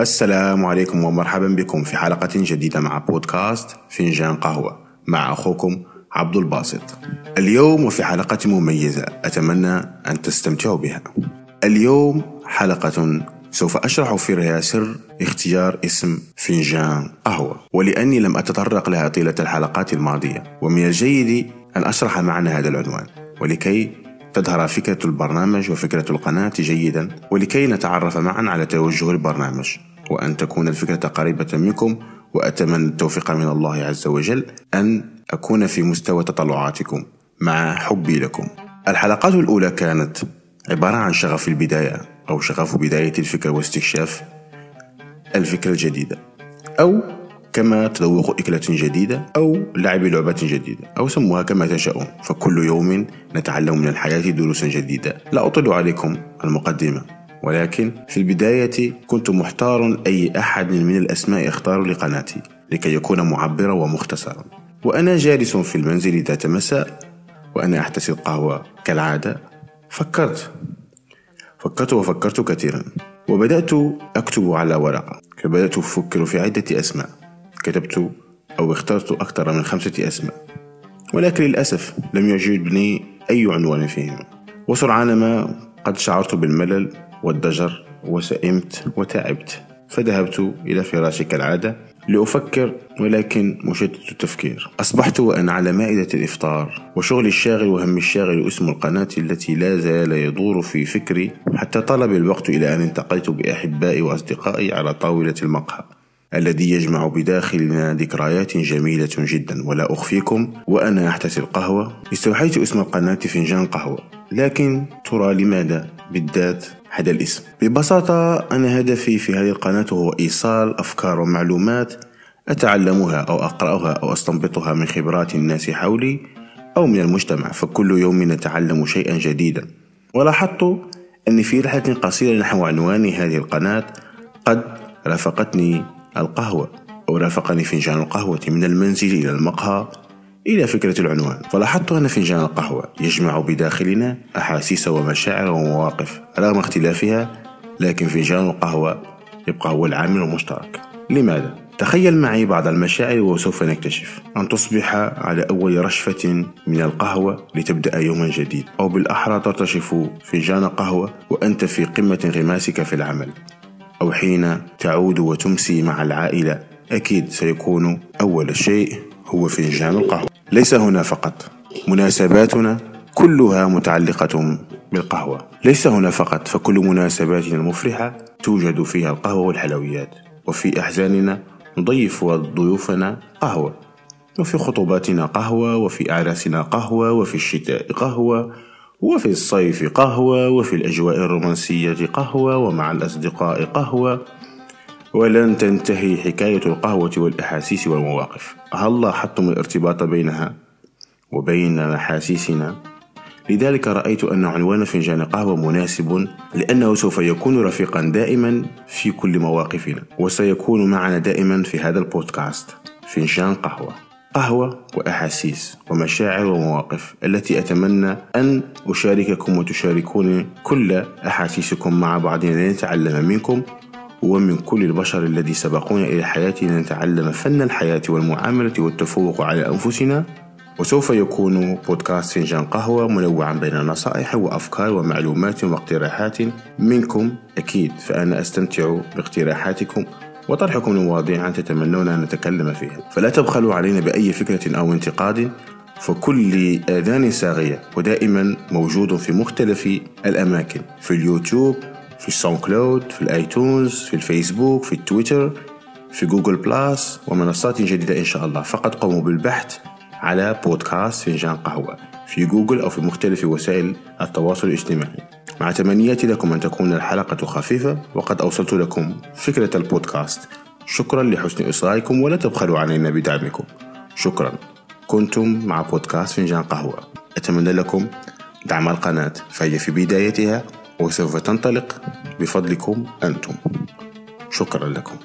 السلام عليكم ومرحبا بكم في حلقة جديدة مع بودكاست فنجان قهوة مع أخوكم عبد الباسط. اليوم وفي حلقة مميزة أتمنى أن تستمتعوا بها. اليوم حلقة سوف أشرح فيها سر اختيار اسم فنجان قهوة ولأني لم أتطرق لها طيلة الحلقات الماضية ومن الجيد أن أشرح معنى هذا العنوان ولكي تظهر فكرة البرنامج وفكرة القناة جيدا ولكي نتعرف معا على توجه البرنامج. وأن تكون الفكرة قريبة منكم وأتمنى التوفيق من الله عز وجل أن أكون في مستوى تطلعاتكم مع حبي لكم. الحلقات الأولى كانت عبارة عن شغف البداية أو شغف بداية الفكرة واستكشاف الفكرة الجديدة أو كما تذوق أكلة جديدة أو لعب لعبة جديدة أو سموها كما تشاءون. فكل يوم نتعلم من الحياة دروسا جديدة. لا أطل عليكم المقدمة. ولكن في البداية كنت محتار أي أحد من الأسماء أختار لقناتي لكي يكون معبرا ومختصرا. وأنا جالس في المنزل ذات مساء وأنا أحتسي القهوة كالعادة. فكرت. فكرت وفكرت كثيرا. وبدأت أكتب على ورقة. فبدأت أفكر في عدة أسماء. كتبت أو اخترت أكثر من خمسة أسماء ولكن للأسف لم يعجبني أي عنوان فيهم. وسرعان ما قد شعرت بالملل والضجر وسئمت وتعبت فذهبت إلى فراشي كالعادة لأفكر ولكن مشتت التفكير. أصبحت وأنا على مائدة الإفطار وشغلي الشاغل وهم الشاغل اسم القناة التي لا زال يدور في فكري حتى طلب الوقت إلى أن التقيت بأحبائي وأصدقائي على طاولة المقهى. الذي يجمع بداخلنا ذكريات جميلة جدا. ولا أخفيكم وأنا أحتسي القهوة. استوحيت اسم القناة فنجان قهوة. لكن ترى لماذا بالذات هذا الاسم؟ ببساطة أنا هدفي في هذه القناة هو إيصال أفكار ومعلومات أتعلمها أو أقرأها أو أستنبطها من خبرات الناس حولي أو من المجتمع. فكل يوم نتعلم شيئا جديدا. ولاحظت أني في رحلة قصيرة نحو عنوان هذه القناة قد رافقتني القهوة أو رافقني فنجان القهوة من المنزل إلى المقهى إلى فكرة العنوان. فلاحظت أن فنجان القهوة يجمع بداخلنا أحاسيس ومشاعر ومواقف رغم اختلافها لكن فنجان القهوة يبقى هو العامل المشترك. لماذا؟ تخيل معي بعض المشاعر وسوف نكتشف. أن تصبح على أول رشفة من القهوة لتبدأ يوما جديد. أو بالأحرى ترتشف فنجان قهوة وأنت في قمة انغماسك في العمل. أو حين تعود وتمسي مع العائلة. أكيد سيكون أول شيء هو فنجان القهوة. ليس هنا فقط. مناسباتنا كلها متعلقة بالقهوة. ليس هنا فقط. فكل مناسباتنا المفرحة توجد فيها القهوة والحلويات. وفي أحزاننا نضيف ضيوفنا قهوة. وفي خطوباتنا قهوة. وفي أعراسنا قهوة. وفي الشتاء قهوة. وفي الصيف قهوة وفي الأجواء الرومانسية قهوة ومع الأصدقاء قهوة. ولن تنتهي حكاية القهوة والأحاسيس والمواقف. هل لاحظتم الارتباط بينها وبين محاسيسنا؟ لذلك رأيت أن عنوان فنجان قهوة مناسب لأنه سوف يكون رفيقا دائما في كل مواقفنا وسيكون معنا دائما في هذا البودكاست. فنجان قهوة. قهوة وأحاسيس ومشاعر ومواقف التي أتمنى أن أشارككم وتشاركوني كل أحاسيسكم مع بعضنا لنتعلم منكم ومن كل البشر الذي سبقونا إلى الحياة لنتعلم فن الحياة والمعاملة والتفوق على أنفسنا. وسوف يكون بودكاست فنجان قهوة منوعا بين نصائح وأفكار ومعلومات واقتراحات منكم أكيد فأنا أستمتع باقتراحاتكم. وطرحكم لمواضيع تتمنون أن نتكلم فيها. فلا تبخلوا علينا بأي فكرة أو انتقاد فكل آذان صاغية ودائما موجود في مختلف الأماكن في اليوتيوب في ال SoundCloud في ال iTunes في الفيسبوك في التويتر في Google Plus ومنصات جديدة إن شاء الله. فقط قوموا بالبحث على بودكاست فنجان قهوة في جوجل أو في مختلف وسائل التواصل الاجتماعي. مع تمنياتي لكم أن تكون الحلقة خفيفة وقد أوصلت لكم فكرة البودكاست. شكرا لحسن إصغائكم ولا تبخلوا علينا بدعمكم. شكرا. كنتم مع بودكاست فنجان قهوة. أتمنى لكم دعم القناة فهي في بدايتها وسوف تنطلق بفضلكم أنتم. شكرا لكم.